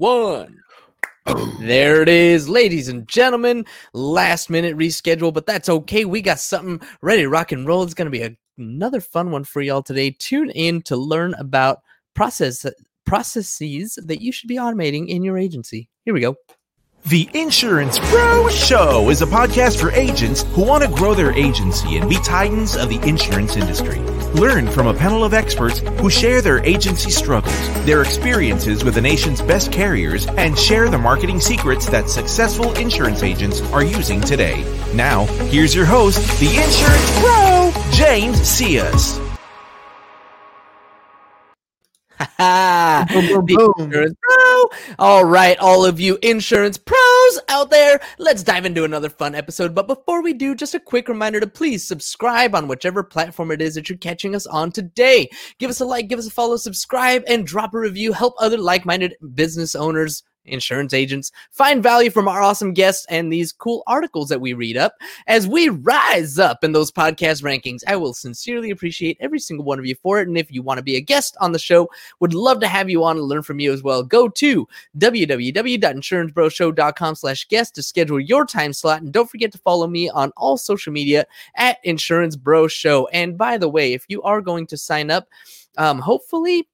one. There it is, ladies and gentlemen. Last minute reschedule, but that's okay. We got something ready to rock and roll. It's going to be a, another fun one for y'all today. Tune in to learn about process processes that you should be automating in your agency. Here we go. The Insurance Bro Show is a podcast for agents who want to grow their agency and be titans of the insurance industry. Learn from a panel of experts who share their agency struggles, their experiences with the nation's best carriers, and share the marketing secrets that successful insurance agents are using today. Now, here's your host, the Insurance Bro, James Cias. Boom, boom, boom. Insurance pro. All right, all of you insurance pros out there, let's dive into another fun episode. But before we do, just a quick reminder to please subscribe on whichever platform it is that you're catching us on today. Give us a like, give us a follow, subscribe, and drop a review. Help other like minded business owners insurance agents find value from our awesome guests and these cool articles that we read up as we rise up in those podcast rankings. I will sincerely appreciate every single one of you for it. And if you want to be a guest on the show, would love to have you on and learn from you as well. Go to www.insurancebroshow.com slash guest to schedule your time slot. And don't forget to follow me on all social media at Insurance Bro Show. And by the way, if you are going to sign up, um, hopefully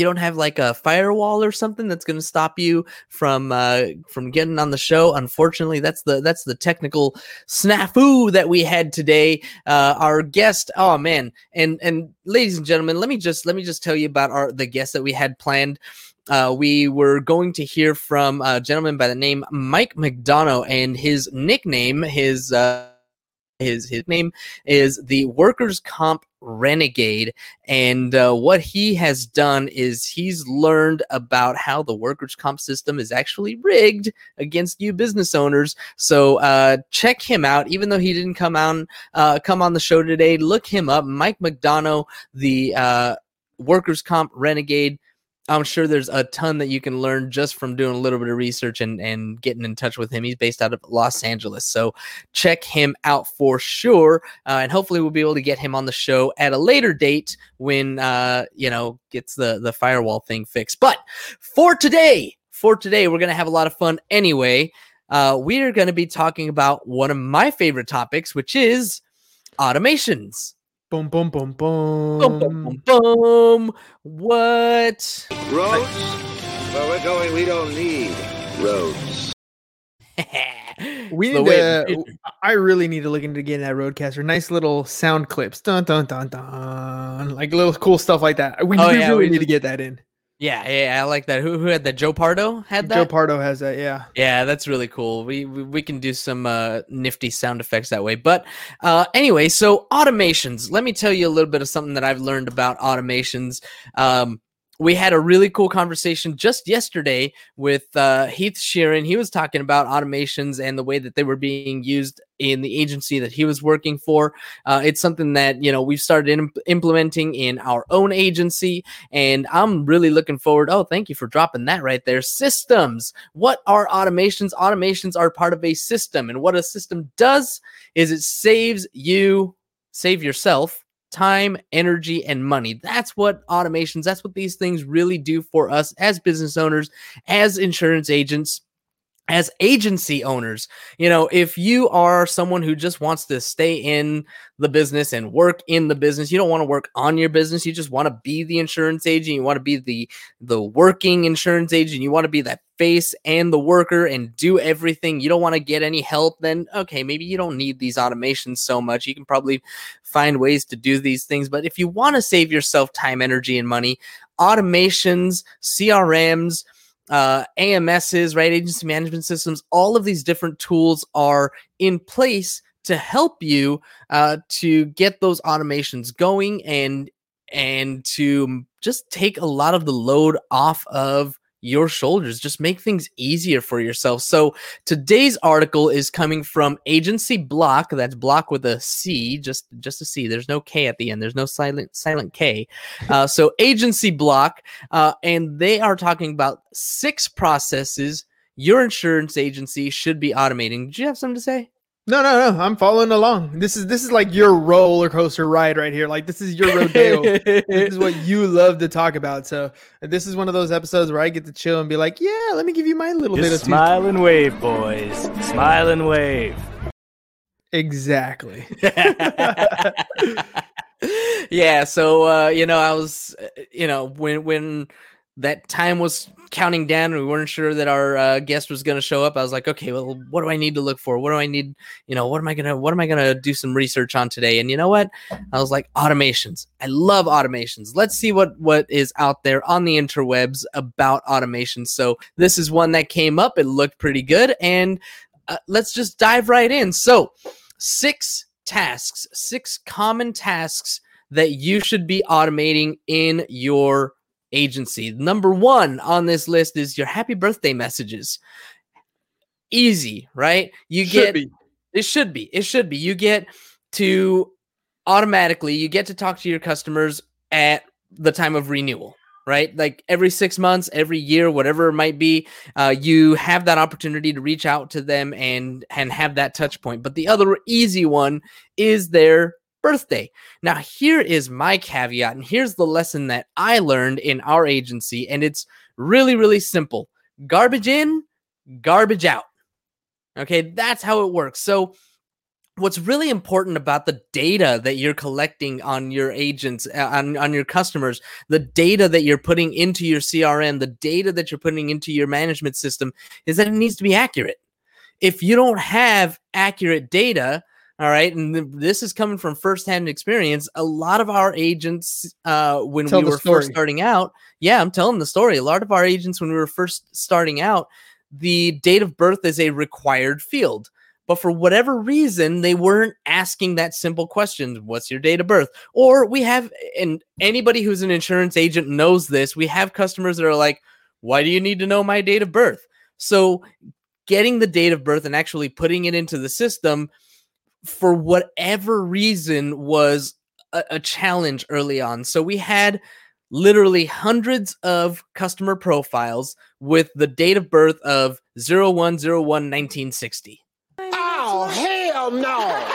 you don't have like a firewall or something that's going to stop you from uh, from getting on the show. Unfortunately, that's the that's the technical snafu that we had today. Uh, our guest, oh man, and and ladies and gentlemen, let me just let me just tell you about our the guest that we had planned. Uh, we were going to hear from a gentleman by the name Mike McDonough, and his nickname, his uh, his his name is the workers comp renegade and uh, what he has done is he's learned about how the workers comp system is actually rigged against you business owners. So uh, check him out. Even though he didn't come on uh, come on the show today look him up. Mike mcdonough the uh, workers comp renegade I'm sure there's a ton that you can learn just from doing a little bit of research and, and getting in touch with him. He's based out of Los Angeles. So check him out for sure. Uh, and hopefully we'll be able to get him on the show at a later date when, uh, you know, gets the, the firewall thing fixed. But for today, for today, we're going to have a lot of fun anyway. Uh, we are going to be talking about one of my favorite topics, which is automations. Boom, boom, boom, boom. Boom, boom, boom, boom. What? Roads? Where we're going, we don't need roads. we need to, I really need to look into getting that RODECaster. Nice little sound clips. Dun, dun, dun, dun. Like little cool stuff like that. We, oh, yeah, really we need just, to get that in. Yeah, yeah, I like that. Who who had that? Joe Pardo had that. Joe Pardo has that. Yeah. Yeah, that's really cool. We we, we can do some uh, nifty sound effects that way. But uh, anyway, so automations. Let me tell you a little bit of something that I've learned about automations. Um, we had a really cool conversation just yesterday with uh, Heath Sheeran. He was talking about automations and the way that they were being used in the agency that he was working for. Uh, it's something that you know we've started imp- implementing in our own agency, and I'm really looking forward. Oh, thank you for dropping that right there. Systems. What are automations? Automations are part of a system, and what a system does is it saves you, save yourself time, energy, and money. That's what automations, that's what these things really do for us as business owners, as insurance agents as agency owners, you know, if you are someone who just wants to stay in the business and work in the business, you don't want to work on your business, you just want to be the insurance agent, you want to be the the working insurance agent, you want to be that face and the worker and do everything. You don't want to get any help, then okay, maybe you don't need these automations so much. You can probably find ways to do these things, but if you want to save yourself time, energy and money, automations, CRMs, uh, AMSs, right? Agency management systems, all of these different tools are in place to help you uh, to get those automations going and and to just take a lot of the load off of your shoulders. Just make things easier for yourself. So today's article is coming from AgencyBloc. That's block with a C, just just a C. There's no K at the end. There's no silent silent K. Uh, so AgencyBloc, uh, and they are talking about six processes your insurance agency should be automating. Do you have something to say? No, no, no. I'm following along. This is this is like your roller coaster ride right here. Like this is your rodeo. this is what you love to talk about. So this is one of those episodes where I get to chill and be like, yeah, let me give you my little Just bit of smile and wave, boys. Smile and wave. Exactly. yeah. So uh, you know, I was, uh, you know, when when that time was counting down and we weren't sure that our uh, guest was going to show up i was like okay well what do i need to look for? What do i need you know what am i going to what am i going to do some research on today? And you know what? I was like automations. I love automations. Let's see what what is out there on the interwebs about automation so this is one that came up it looked pretty good and uh, let's just dive right in. So six tasks six common tasks that you should be automating in your agency. Number one on this list is your happy birthday messages. Easy, right? You Should get be. it should be. It should be. You get to automatically you get to talk to your customers at the time of renewal right like every six months every year whatever it might be uh, you have that opportunity to reach out to them and and have that touch point but the other easy one is their birthday. Now, here is my caveat, and here's the lesson that I learned in our agency, and it's really, really simple garbage in, garbage out. Okay, that's how it works. So, what's really important about the data that you're collecting on your agents uh, on, on your customers the data that you're putting into your crm the data that you're putting into your management system is that it needs to be accurate if you don't have accurate data all right, and th- this is coming from firsthand experience. A lot of our agents, uh, when Tell we were story. first starting out, yeah, I'm telling the story. A lot of our agents, when we were first starting out, the date of birth is a required field. But for whatever reason, they weren't asking that simple question What's your date of birth? Or we have, and anybody who's an insurance agent knows this, we have customers that are like, Why do you need to know my date of birth? So getting the date of birth and actually putting it into the system for whatever reason was a, a challenge early on. So we had literally hundreds of customer profiles with the date of birth of 0101 1960. Oh, hell no!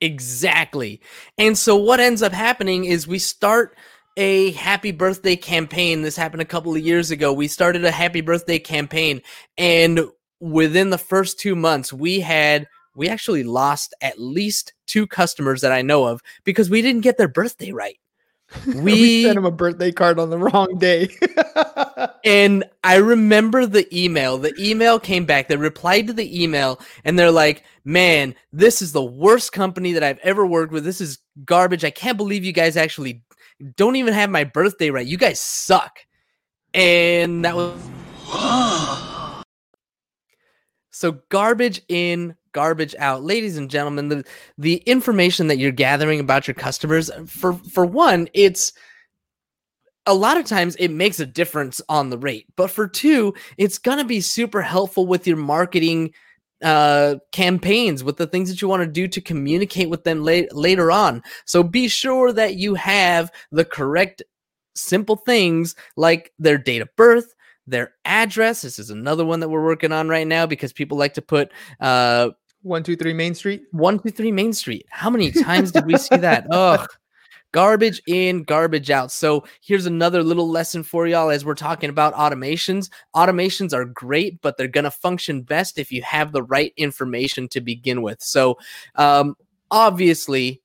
Exactly. And so what ends up happening is we start a happy birthday campaign. This happened a couple of years ago. We started a happy birthday campaign and within the first 2 months we had we actually lost at least two customers that I know of because we didn't get their birthday right. we We sent them a birthday card on the wrong day. and I remember the email. The email came back. They replied to the email and they're like, man, this is the worst company that I've ever worked with. This is garbage. I can't believe you guys actually don't even have my birthday right. You guys suck. And that was. So garbage in, garbage out. Ladies and gentlemen, the, the information that you're gathering about your customers, for for one, it's a lot of times it makes a difference on the rate. But for two, it's gonna be super helpful with your marketing uh campaigns with the things that you want to do to communicate with them late, later on so be sure that you have the correct simple things like their date of birth their address this is another one that we're working on right now because people like to put uh One, two, three, Main Street. 123 main street. How many times did we see that? Ugh. Garbage in garbage out. So here's another little lesson for y'all as we're talking about automations. Automations are great but they're going to function best if you have the right information to begin with. So um obviously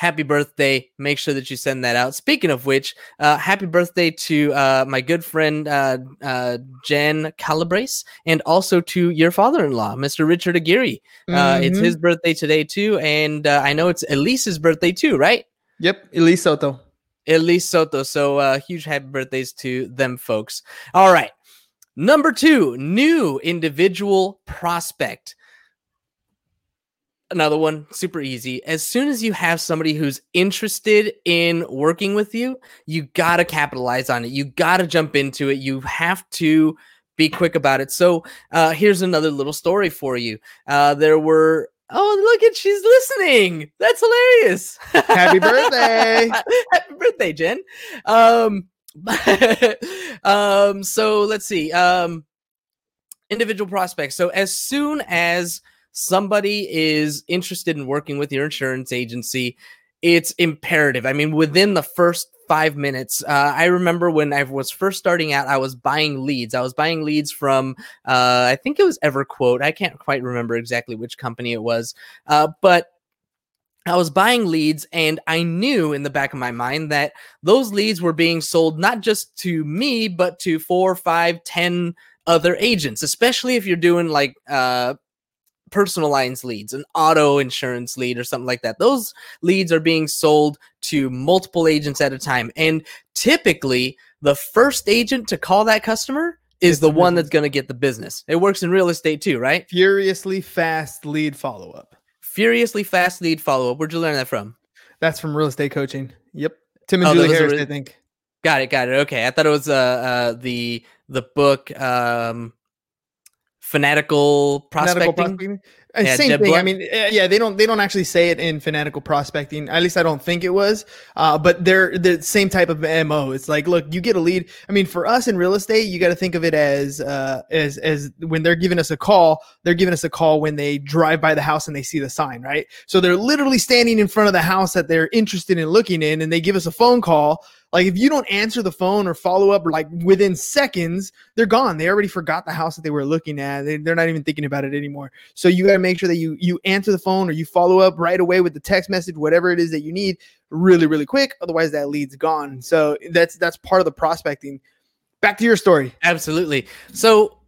happy birthday. Make sure that you send that out. Speaking of which uh happy birthday to uh my good friend uh uh jen calabrese and also to your father-in-law mr richard aguirre. Uh it's Mhm. his birthday today too and uh, i know it's elise's birthday too right? Yep, Elise Soto. elise soto. So uh huge happy birthdays to them folks. All right. Number two new individual prospect another one super easy. As soon as you have somebody who's interested in working with you you got to capitalize on it. You got to jump into it. You have to be quick about it. So uh here's another little story for you. Uh there were oh look at she's listening. That's hilarious. Happy birthday. happy birthday jen. Um um so let's see. Um individual prospects. So as soon as somebody is interested in working with your insurance agency, it's imperative. I mean, within the first five minutes, uh, I remember when I was first starting out, I was buying leads. I was buying leads from, uh, I think it was EverQuote. I can't quite remember exactly which company it was, uh, but I was buying leads and I knew in the back of my mind that those leads were being sold not just to me, but to four, five, ten other agents, especially if you're doing like uh personal lines leads, an auto insurance lead or something like that. Those leads are being sold to multiple agents at a time. And typically the first agent to call that customer is the one business. that's going to get the business. It works in real estate too, right? Furiously fast lead follow up. Furiously fast lead follow up. Where'd you learn that from? That's from real estate coaching. Yep. Tim and Oh, Julie Harris, re- I think. Got it, got it. Okay, I thought it was uh, uh the the book um fanatical prospecting. Fanatical prospecting. Uh, Yeah, same Jeb thing. I mean, uh, yeah, they don't they don't actually say it in fanatical prospecting. At least I don't think it was. Uh, but they're the same type of mo. It's like, look, you get a lead. I mean, for us in real estate, you got to think of it as uh, as as when they're giving us a call, they're giving us a call when they drive by the house and they see the sign, right? So they're literally standing in front of the house that they're interested in looking in, and they give us a phone call. Like if you don't answer the phone or follow up like within seconds, they're gone. They already forgot the house that they were looking at. They, they're not even thinking about it anymore. So you got to make sure that you you answer the phone or you follow up right away with the text message, whatever it is that you need, really really quick. Otherwise, that lead's gone. So that's that's part of the prospecting. Back to your story. Absolutely. So,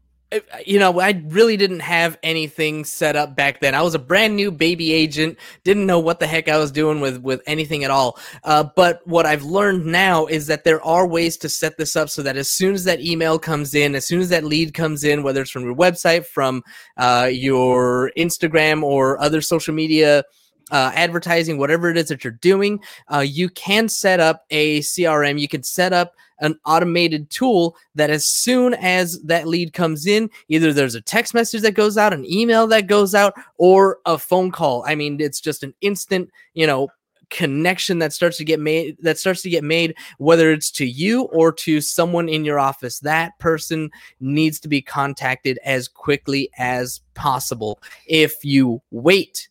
you know, I really didn't have anything set up back then. I was a brand new baby agent, didn't know what the heck I was doing with with anything at all. Uh, but what I've learned now is that there are ways to set this up so that as soon as that email comes in, as soon as that lead comes in, whether it's from your website, from uh, your Instagram, or other social media. Uh, advertising, whatever it is that you're doing, uh, you can set up a CRM. You can set up an automated tool that as soon as that lead comes in, either there's a text message that goes out, an email that goes out, or a phone call. I mean, it's just an instant, you know, connection that starts to get made that starts to get made whether it's to you or to someone in your office that person needs to be contacted as quickly as possible if you wait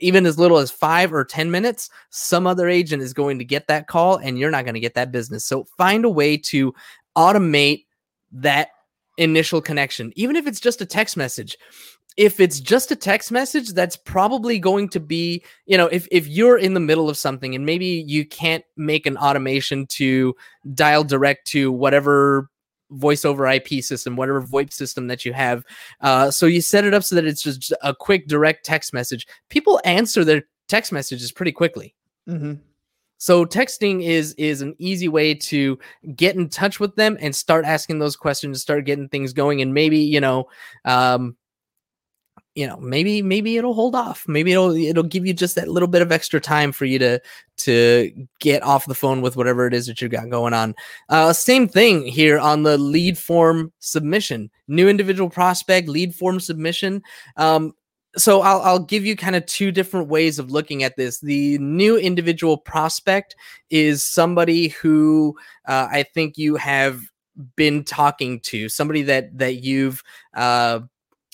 even as little as five or 10 minutes, some other agent is going to get that call and you're not going to get that business. So find a way to automate that initial connection, even if it's just a text message. If it's just a text message, that's probably going to be, you know, if, if you're in the middle of something and maybe you can't make an automation to dial direct to whatever voice over IP system, whatever VoIP system that you have. Uh, so you set it up so that it's just a quick direct text message. People answer their text messages pretty quickly. Mm-hmm. So texting is is an easy way to get in touch with them and start asking those questions, start getting things going, and maybe you know, um, you know, maybe maybe it'll hold off. Maybe it'll it'll give you just that little bit of extra time for you to to get off the phone with whatever it is that you've got going on. Uh, same thing here on the lead form submission, new individual prospect lead form submission. Um, so I'll I'll give you kind of two different ways of looking at this. The new individual prospect is somebody who uh, I think you have been talking to, somebody that that you've uh,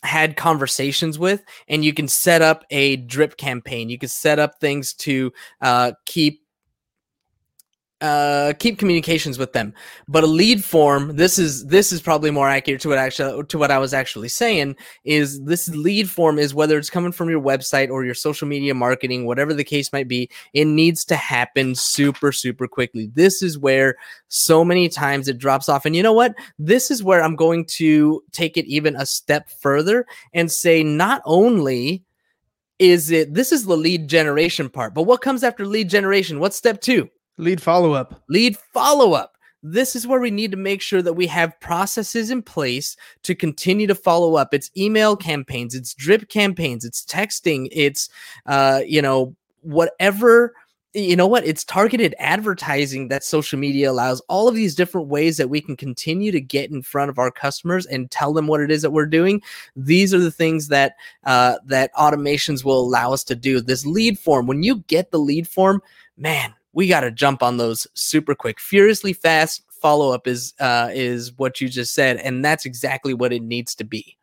had conversations with, and you can set up a drip campaign. You can set up things to uh, keep uh keep communications with them. But a lead form this is this is probably more accurate to what actually to what i was actually saying is this lead form is whether it's coming from your website or your social media marketing whatever the case might be it needs to happen super super quickly. This is where so many times it drops off. And you know what? This is where i'm going to take it even a step further and say not only is it this is the lead generation part but what comes after lead generation? What's step 2 Lead follow up. lead follow up. This is where we need to make sure that we have processes in place to continue to follow up. It's email campaigns, it's drip campaigns, it's texting, it's uh, you know, whatever you know what it's targeted advertising that social media allows all of these different ways that we can continue to get in front of our customers and tell them what it is that we're doing these are the things that uh, that automations will allow us to do this lead form when you get the lead form man we got to jump on those super quick furiously fast follow up is uh is what you just said and that's exactly what it needs to be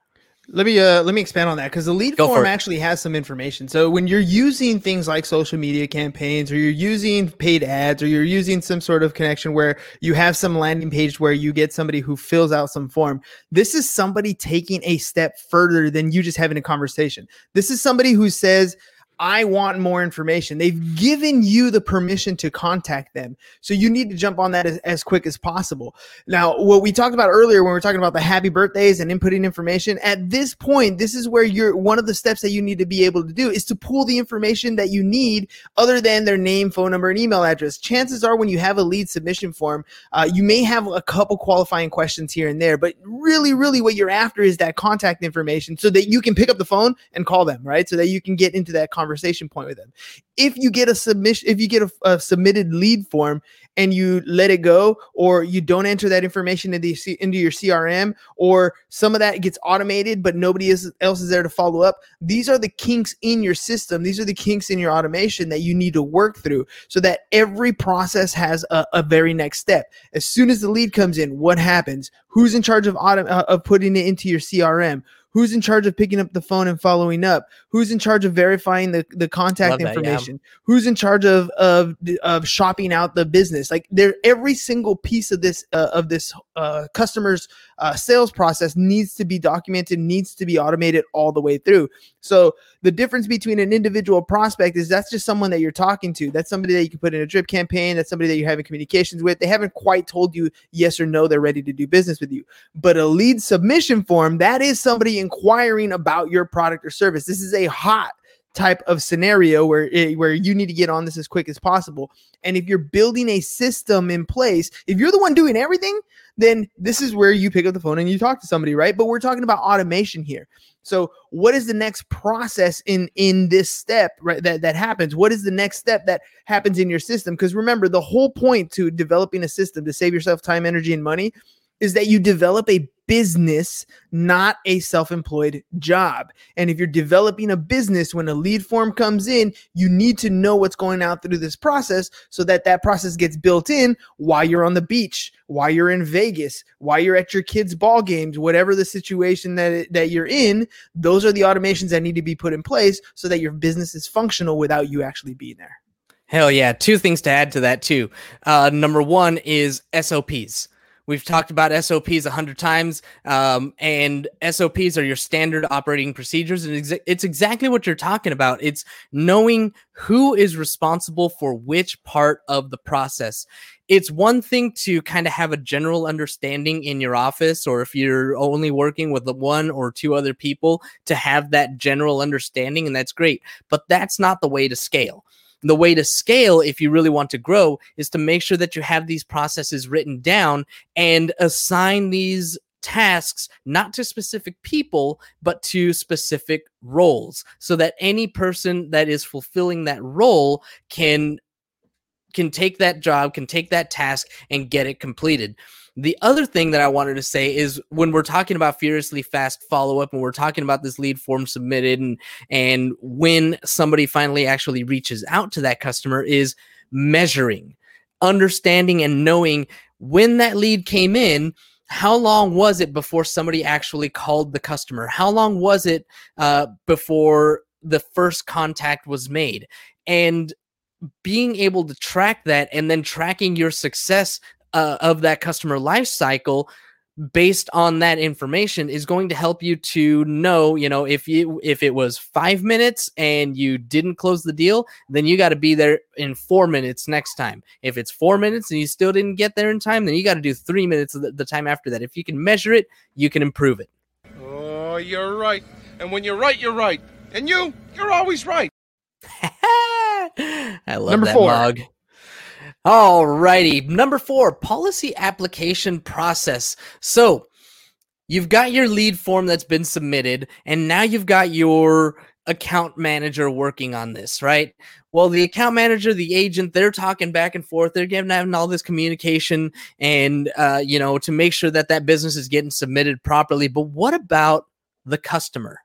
Let me uh let me expand on that because the lead Go form actually has some information. So when you're using things like social media campaigns or you're using paid ads or you're using some sort of connection where you have some landing page where you get somebody who fills out some form, this is somebody taking a step further than you just having a conversation. This is somebody who says I want more information. They've given you the permission to contact them. So you need to jump on that as, as quick as possible. Now, what we talked about earlier when we are talking about the happy birthdays and inputting information, at this point, this is where you're one of the steps that you need to be able to do is to pull the information that you need other than their name, phone number, and email address. Chances are when you have a lead submission form, uh, you may have a couple qualifying questions here and there, but really, really what you're after is that contact information so that you can pick up the phone and call them, right? So that you can get into that conversation point with them. If you get a submission, if you get a, a submitted lead form and you let it go, or you don't enter that information into, the, into your CRM, or some of that gets automated, but nobody else is there to follow up, these are the kinks in your system. These are the kinks in your automation that you need to work through so that every process has a, a very next step. As soon as the lead comes in, what happens? Who's in charge of auto, uh, of putting it into your CRM? Who's in charge of picking up the phone and following up? Who's in charge of verifying the, the contact that, yeah. information? Who's in charge of, of of shopping out the business? Like there, every single piece of this uh, of this uh, customer's uh, sales process needs to be documented, needs to be automated all the way through. So the difference between an individual prospect is that's just someone that you're talking to. That's somebody that you can put in a drip campaign. That's somebody that you're having communications with. They haven't quite told you yes or no. They're ready to do business with you. But a lead submission form, that is somebody inquiring about your product or service. This is a hot type of scenario where it, where you need to get on this as quick as possible. And if you're building a system in place, if you're the one doing everything, then this is where you pick up the phone and you talk to somebody, right? But we're talking about automation here. So what is the next process in in this step right that that happens? What is the next step that happens in your system? Because remember, the whole point to developing a system to save yourself time, energy, and money is that you develop a business, not a self employed job. And if you're developing a business, when a lead form comes in, you need to know what's going out through this process so that that process gets built in while you're on the beach, while you're in Vegas, while you're at your kids' ball games, whatever the situation that, that you're in. Those are the automations that need to be put in place so that your business is functional without you actually being there. Hell yeah. Two things to add to that, too. Uh, number one is SOPs. We've talked about SOPs a hundred times, um, and SOPs are your standard operating procedures, and exa- it's exactly what you're talking about. It's knowing who is responsible for which part of the process. It's one thing to kind of have a general understanding in your office, or if you're only working with one or two other people, to have that general understanding, and that's great. But that's not the way to scale the way to scale if you really want to grow is to make sure that you have these processes written down and assign these tasks not to specific people but to specific roles so that any person that is fulfilling that role can can take that job can take that task and get it completed the other thing that I wanted to say is when we're talking about furiously fast follow up and we're talking about this lead form submitted and and when somebody finally actually reaches out to that customer is measuring, understanding and knowing when that lead came in, how long was it before somebody actually called the customer? How long was it uh, before the first contact was made? And being able to track that and then tracking your success uh, of that customer life cycle based on that information is going to help you to know you know if you if it was five minutes and you didn't close the deal then you got to be there in four minutes next time if it's four minutes and you still didn't get there in time then you got to do three minutes the, the time after that if you can measure it you can improve it Oh, you're right. And when you're right, you're right. And you, you're always right. I love Number that four. mug. All righty. Number four, policy application process. So you've got your lead form that's been submitted, and now you've got your account manager working on this, right? Well, the account manager, the agent, they're talking back and forth. They're having all this communication, and uh, you know, to make sure that that business is getting submitted properly. But what about the customer?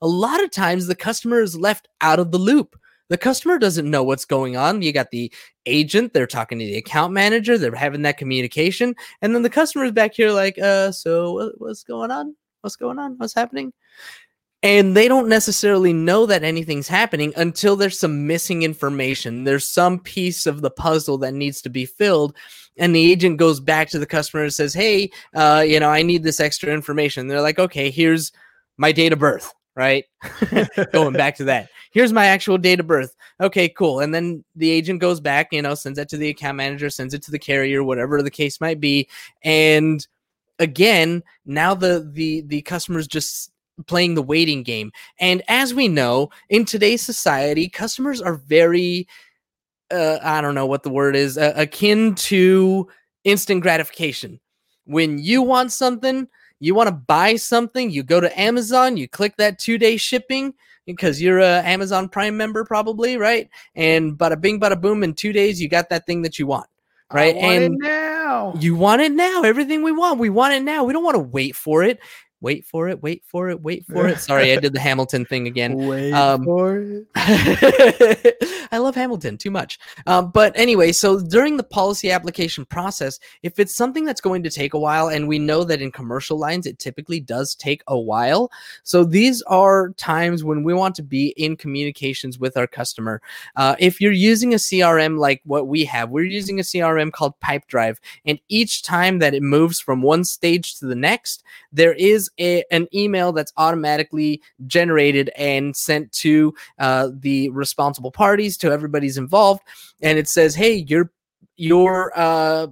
A lot of times, the customer is left out of the loop. The customer doesn't know what's going on. You got the agent, they're talking to the account manager, they're having that communication, and then the customer's back here like, uh, so what's going on? what's going on? What's happening? And they don't necessarily know that anything's happening until there's some missing information. There's some piece of the puzzle that needs to be filled. And the agent goes back to the customer and says, Hey, uh, you know, I need this extra information. They're like, Okay, here's my date of birth, right? Going back to that. Here's my actual date of birth. Okay, cool. And then the agent goes back, you know, sends that to the account manager, sends it to the carrier, whatever the case might be. And again, now the the the customer's just playing the waiting game. And as we know, in today's society, customers are very uh, I don't know what the word is, uh, akin to instant gratification. When you want something, you want to buy something, you go to Amazon, you click that two day shipping because you're a Amazon Prime member, probably, right? And bada bing, bada boom, in two days, you got that thing that you want, right? Want and it now. you want it now. Everything we want, we want it now. We don't want to wait for it. Wait for it. Wait for it. Wait for it. Sorry, I did the Hamilton thing again. Wait um, for it. I love Hamilton too much. Um, but anyway, so during the policy application process, if it's something that's going to take a while, and we know that in commercial lines, it typically does take a while. So these are times when we want to be in communications with our customer. Uh, if you're using a CRM like what we have, we're using a CRM called Pipedrive. And each time that it moves from one stage to the next, there is a, an email that's automatically generated and sent to uh, the responsible parties, to everybody's involved, and it says, "Hey, your your uh,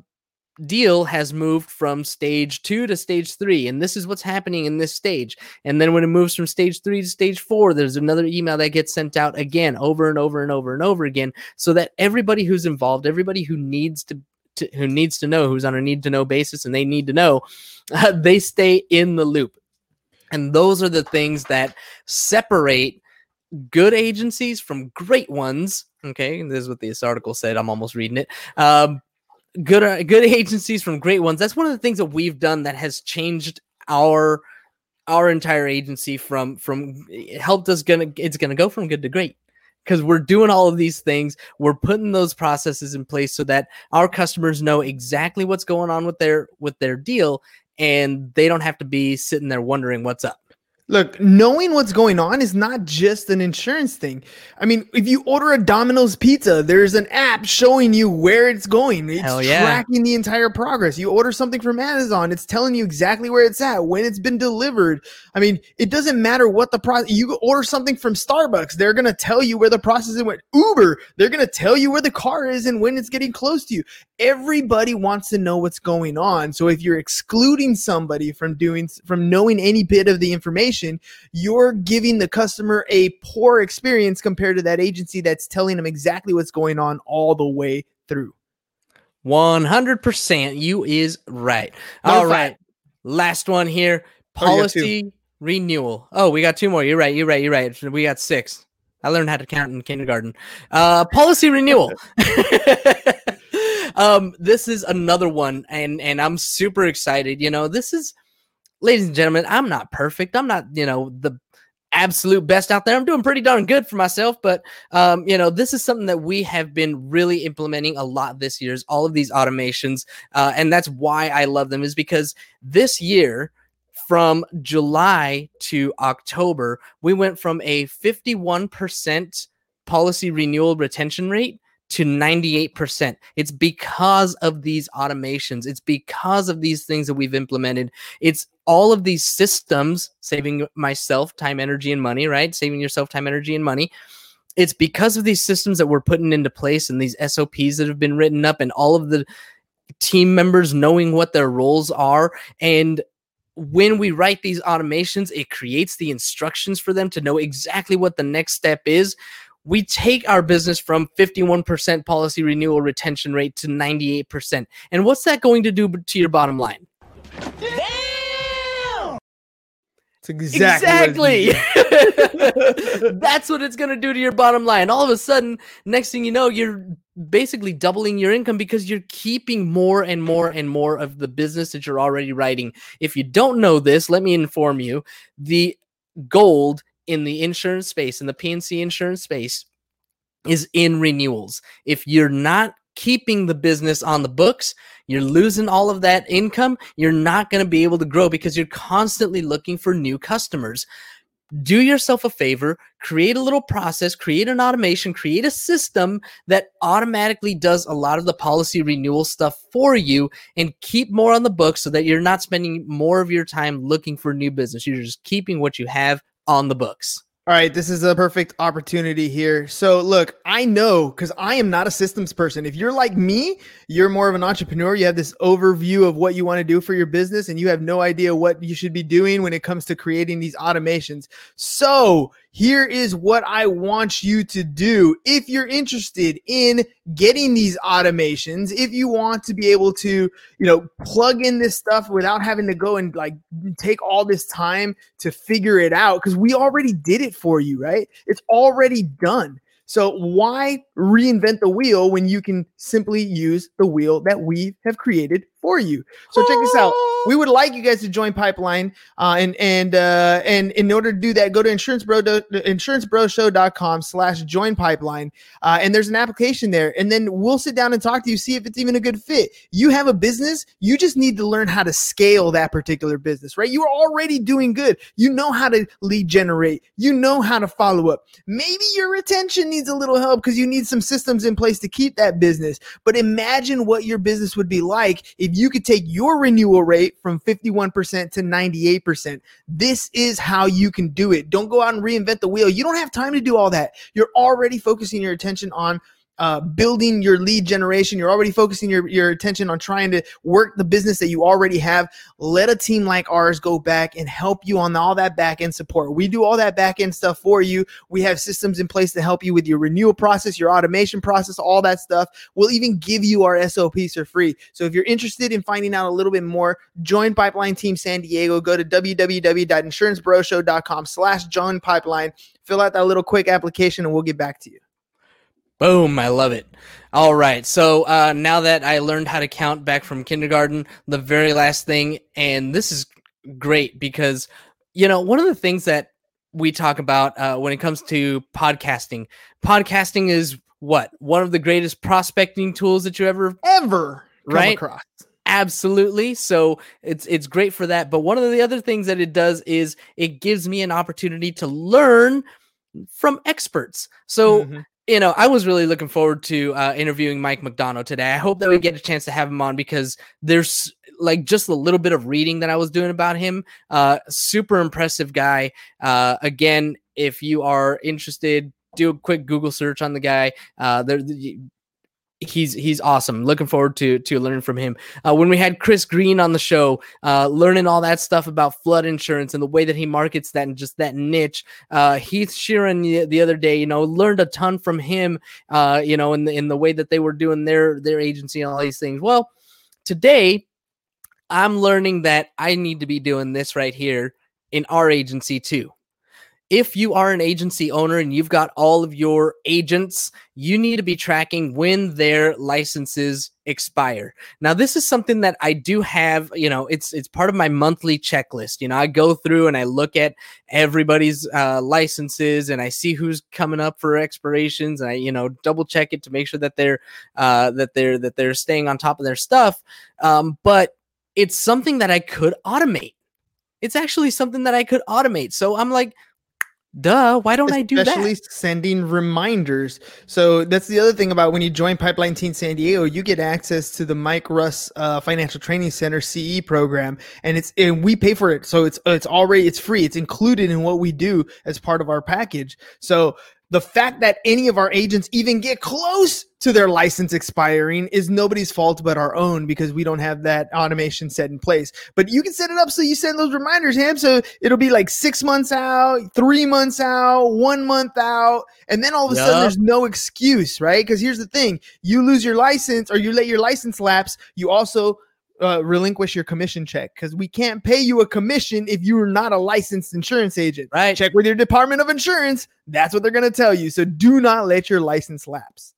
deal has moved from stage two to stage three, and this is what's happening in this stage." And then when it moves from stage three to stage four, there's another email that gets sent out again, over and over and over and over again, so that everybody who's involved, everybody who needs to to, who needs to know, who's on a need to know basis, and they need to know, uh, they stay in the loop. And those are the things that separate good agencies from great ones. Okay, this is what this article said. I'm almost reading it. Um, good, uh, good agencies from great ones. That's one of the things that we've done that has changed our our entire agency from from it helped us gonna it's gonna go from good to great because we're doing all of these things. We're putting those processes in place so that our customers know exactly what's going on with their with their deal and they don't have to be sitting there wondering what's up Look, knowing what's going on is not just an insurance thing. I mean, if you order a Domino's pizza, there's an app showing you where it's going. It's Hell yeah. tracking the entire progress. You order something from Amazon, it's telling you exactly where it's at, when it's been delivered. I mean, it doesn't matter what the process. You order something from Starbucks, they're gonna tell you where the process went. Uber, they're gonna tell you where the car is and when it's getting close to you. Everybody wants to know what's going on. So if you're excluding somebody from doing from knowing any bit of the information, you're giving the customer a poor experience compared to that agency that's telling them exactly what's going on all the way through. 100% you is right. All right last one here. Oh, you got two. policy renewal. Oh we got two more. You're right you're right you're right. We got six. I learned how to count in kindergarten. Uh policy renewal. Um this is another one and and i'm super excited. You know this is ladies and gentlemen i'm not perfect i'm not you know the absolute best out there i'm doing pretty darn good for myself but um, you know, this is something that we have been really implementing a lot this year. Is all of these automations, uh, and that's why I love them. Is because this year, from July to October, we went from a fifty-one percent policy renewal retention rate to 98%. It's because of these automations. It's because of these things that we've implemented. It's all of these systems saving myself time, energy, and money, right? Saving yourself time, energy, and money it's because of these systems that we're putting into place and these SOPs that have been written up and all of the team members knowing what their roles are and when we write these automations it creates the instructions for them to know exactly what the next step is we take our business from 51% policy renewal retention rate to 98% and what's that going to do to your bottom line It's exactly. Exactly. That's what it's going to do to your bottom line. All of a sudden, next thing you know, you're basically doubling your income because you're keeping more and more and more of the business that you're already writing. If you don't know this, let me inform you. The gold in the insurance space, in the P&C insurance space, is in renewals. If you're not keeping the business on the books. You're losing all of that income. You're not going to be able to grow because you're constantly looking for new customers do yourself a favor, create a little process, create an automation, create a system that automatically does a lot of the policy renewal stuff for you and keep more on the books so that you're not spending more of your time looking for new business. You're just keeping what you have on the books. All right, this is a perfect opportunity here. So, look, I know because I am not a systems person. If you're like me, you're more of an entrepreneur. You have this overview of what you want to do for your business, and you have no idea what you should be doing when it comes to creating these automations. So, here is what I want you to do. If you're interested in getting these automations, if you want to be able to, you know, plug in this stuff without having to go and like take all this time to figure it out, because we already did it for you, right? It's already done. So why reinvent the wheel when you can simply use the wheel that we have created for you? So check this out. We would like you guys to join Pipeline, uh, and and uh, and in order to do that, go to insurancebro insurancebroshow.com slash join Pipeline, uh, and there's an application there, and then we'll sit down and talk to you, see if it's even a good fit. You have a business, you just need to learn how to scale that particular business, right? You are already doing good. You know how to lead generate. You know how to follow up. Maybe your retention needs a little help because you need some systems in place to keep that business. But imagine what your business would be like if you could take your renewal rate from 51% to 98%. This is how you can do it. Don't go out and reinvent the wheel. You don't have time to do all that. You're already focusing your attention on uh, building your lead generation. You're already focusing your, your attention on trying to work the business that you already have. Let a team like ours go back and help you on all that back end support. We do all that back end stuff for you. We have systems in place to help you with your renewal process, your automation process, all that stuff. We'll even give you our SOPs for free. So if you're interested in finding out a little bit more, join Pipeline Team San Diego. Go to www.insurancebroshow.com slash join pipeline. Fill out that little quick application and we'll get back to you. Boom, I love it. All right. So uh, now that I learned how to count back from kindergarten, the very last thing, and this is great because, you know, one of the things that we talk about uh, when it comes to podcasting, podcasting is what? One of the greatest prospecting tools that you ever, Ever come Right? across. Absolutely. So it's it's great for that. But one of the other things that it does is it gives me an opportunity to learn from experts. So Mhm. You know, I was really looking forward to uh, interviewing Mike McDonough today. I hope that we get a chance to have him on because there's like just a little bit of reading that I was doing about him. Uh, super impressive guy. Uh, again, if you are interested, do a quick Google search on the guy. Uh, there, he's he's awesome. Looking forward to to learning from him. Uh, when we had Chris Green on the show, uh, learning all that stuff about flood insurance and the way that he markets that and just that niche. Uh, Heath Sheeran the, the other day, you know, learned a ton from him. Uh, you know, in the in the way that they were doing their their agency and all these things. Well, today I'm learning that I need to be doing this right here in our agency too. If you are an agency owner and you've got all of your agents, you need to be tracking when their licenses expire. Now, this is something that I do have, you know, it's it's part of my monthly checklist. You know, I go through and I look at everybody's uh, licenses and I see who's coming up for expirations and I, you know, double check it to make sure that they're uh, that they're that they're staying on top of their stuff. Um, but it's something that I could automate. It's actually something that I could automate. So I'm like, duh, why don't I do that? especially sending reminders. So that's the other thing about when you join Pipeline Team San Diego, you get access to the Mike Russ uh, Financial Training Center CE program, and it's and we pay for it. So it's it's already it's free. It's included in what we do as part of our package. So the fact that any of our agents even get close to their license expiring is nobody's fault but our own because we don't have that automation set in place. But you can set it up so you send those reminders, Ham. So it'll be like six months out, three months out, one month out, and then all of a sudden there's no excuse, right? Because here's the thing: you lose your license or you let your license lapse, you also uh, relinquish your commission check because we can't pay you a commission if you're not a licensed insurance agent. Right. Check with your Department of Insurance. That's what they're going to tell you. So do not let your license lapse.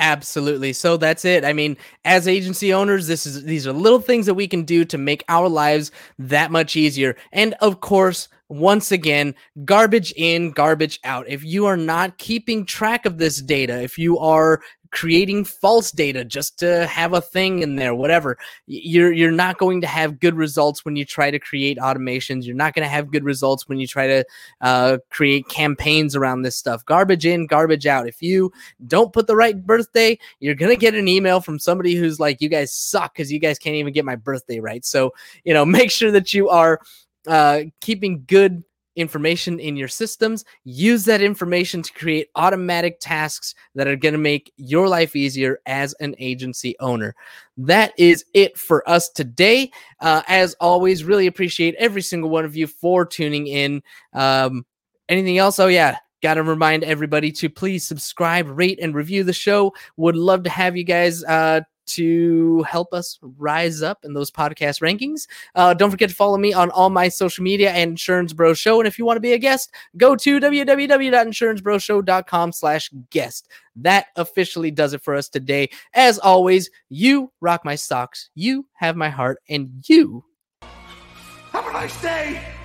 Absolutely. So that's it. I mean, as agency owners, this is these are little things that we can do to make our lives that much easier. And of course, once again, garbage in, garbage out. If you are not keeping track of this data, if you are creating false data just to have a thing in there, whatever. You're you're not going to have good results when you try to create automations. You're not going to have good results when you try to uh, create campaigns around this stuff. Garbage in, garbage out. If you don't put the right birthday, you're gonna get an email from somebody who's like, "You guys suck because you guys can't even get my birthday right." So you know, make sure that you are uh, keeping good information in your systems. Use that information to create automatic tasks that are going to make your life easier as an agency owner. That is it for us today. Uh, as always, really appreciate every single one of you for tuning in. Um, anything else? Oh, yeah. Got to remind everybody to please subscribe, rate, and review the show. Would love to have you guys uh, to help us rise up in those podcast rankings. Uh, don't forget to follow me on all my social media and Insurance Bro Show. And if you want to be a guest, go to www.insurancebroshow.com slash guest. That officially does it for us today. As always, you rock my socks, you have my heart, and you Have a nice day.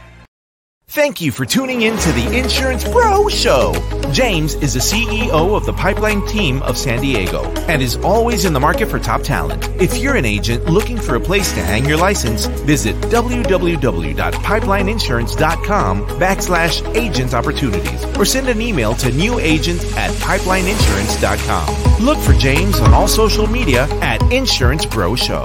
Thank you for tuning in to the Insurance Bro Show. James is the CEO of the Pipeline team of San Diego and is always in the market for top talent. If you're an agent looking for a place to hang your license, visit www.pipelineinsurance.com backslash agent opportunities or send an email to new agent at pipelineinsurance.com. Look for James on all social media at Insurance Bro Show.